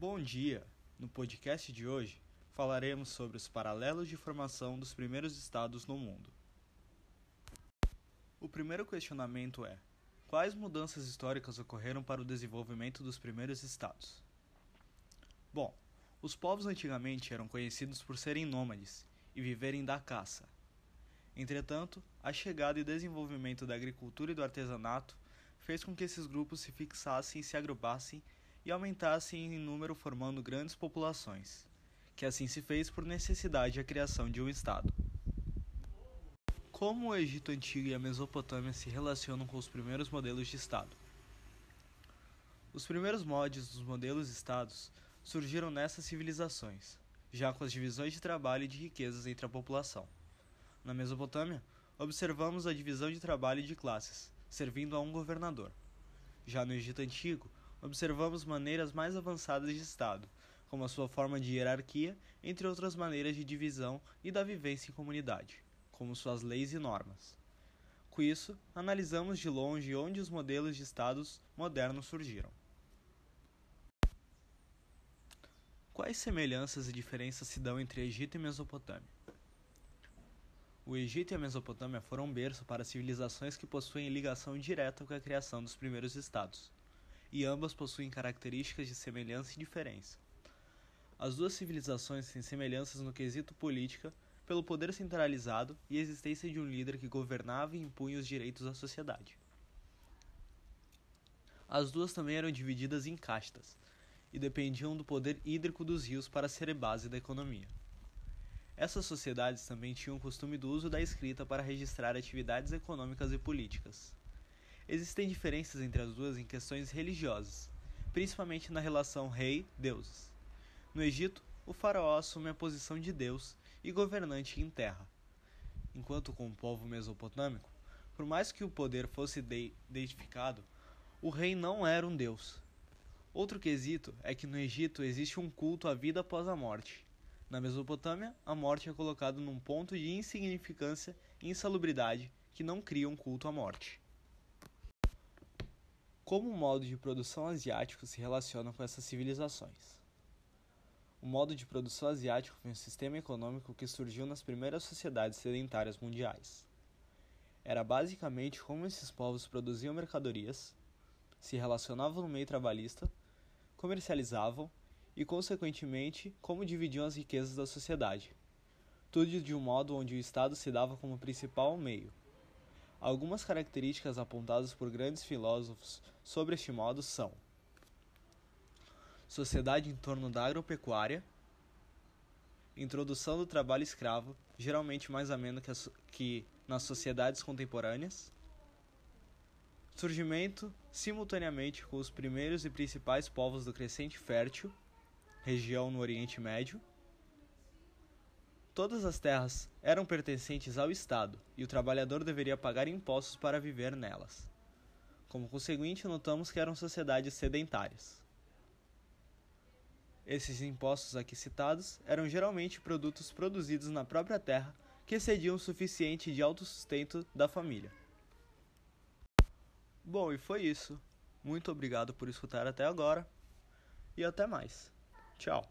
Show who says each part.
Speaker 1: Bom dia! No podcast de hoje falaremos sobre os paralelos de formação dos primeiros estados no mundo. O primeiro questionamento é: quais mudanças históricas ocorreram para o desenvolvimento dos primeiros estados? Bom, os povos antigamente eram conhecidos por serem nômades e viverem da caça. Entretanto, a chegada e desenvolvimento da agricultura e do artesanato fez com que esses grupos se fixassem e se agrupassem e aumentassem em número formando grandes populações, que assim se fez por necessidade a criação de um Estado. Como o Egito Antigo e a Mesopotâmia se relacionam com os primeiros modelos de Estado? Os primeiros mods dos modelos de Estados surgiram nessas civilizações, já com as divisões de trabalho e de riquezas entre a população. Na Mesopotâmia, observamos a divisão de trabalho e de classes, servindo a um governador. Já no Egito Antigo, observamos maneiras mais avançadas de Estado, como a sua forma de hierarquia, entre outras maneiras de divisão e da vivência em comunidade, como suas leis e normas. Com isso, analisamos de longe onde os modelos de Estados modernos surgiram. Quais semelhanças e diferenças se dão entre Egito e Mesopotâmia? O Egito e a Mesopotâmia foram berço para civilizações que possuem ligação direta com a criação dos primeiros estados e ambas possuem características de semelhança e diferença. As duas civilizações têm semelhanças no quesito política, pelo poder centralizado e existência de um líder que governava e impunha os direitos da sociedade. As duas também eram divididas em castas e dependiam do poder hídrico dos rios para ser base da economia. Essas sociedades também tinham o costume do uso da escrita para registrar atividades econômicas e políticas. Existem diferenças entre as duas em questões religiosas, principalmente na relação rei-deuses. No Egito, o faraó assume a posição de deus e governante em terra, enquanto com o povo mesopotâmico, por mais que o poder fosse deificado, o rei não era um deus. Outro quesito é que no Egito existe um culto à vida após a morte. Na Mesopotâmia, a morte é colocada num ponto de insignificância e insalubridade que não cria um culto à morte. Como o modo de produção asiático se relaciona com essas civilizações? O modo de produção asiático foi um sistema econômico que surgiu nas primeiras sociedades sedentárias mundiais. Era basicamente como esses povos produziam mercadorias, se relacionavam no meio trabalhista, comercializavam e, consequentemente, como dividiam as riquezas da sociedade. Tudo de um modo onde o Estado se dava como principal meio. Algumas características apontadas por grandes filósofos sobre este modo são: sociedade em torno da agropecuária, introdução do trabalho escravo, geralmente mais ameno que, que nas sociedades contemporâneas, surgimento simultaneamente com os primeiros e principais povos do crescente fértil, região no Oriente Médio, Todas as terras eram pertencentes ao Estado e o trabalhador deveria pagar impostos para viver nelas. Como conseguinte, notamos que eram sociedades sedentárias. Esses impostos aqui citados eram geralmente produtos produzidos na própria terra que excediam o suficiente de autossustento da família. Bom, e foi isso. Muito obrigado por escutar até agora e até mais. Tchau.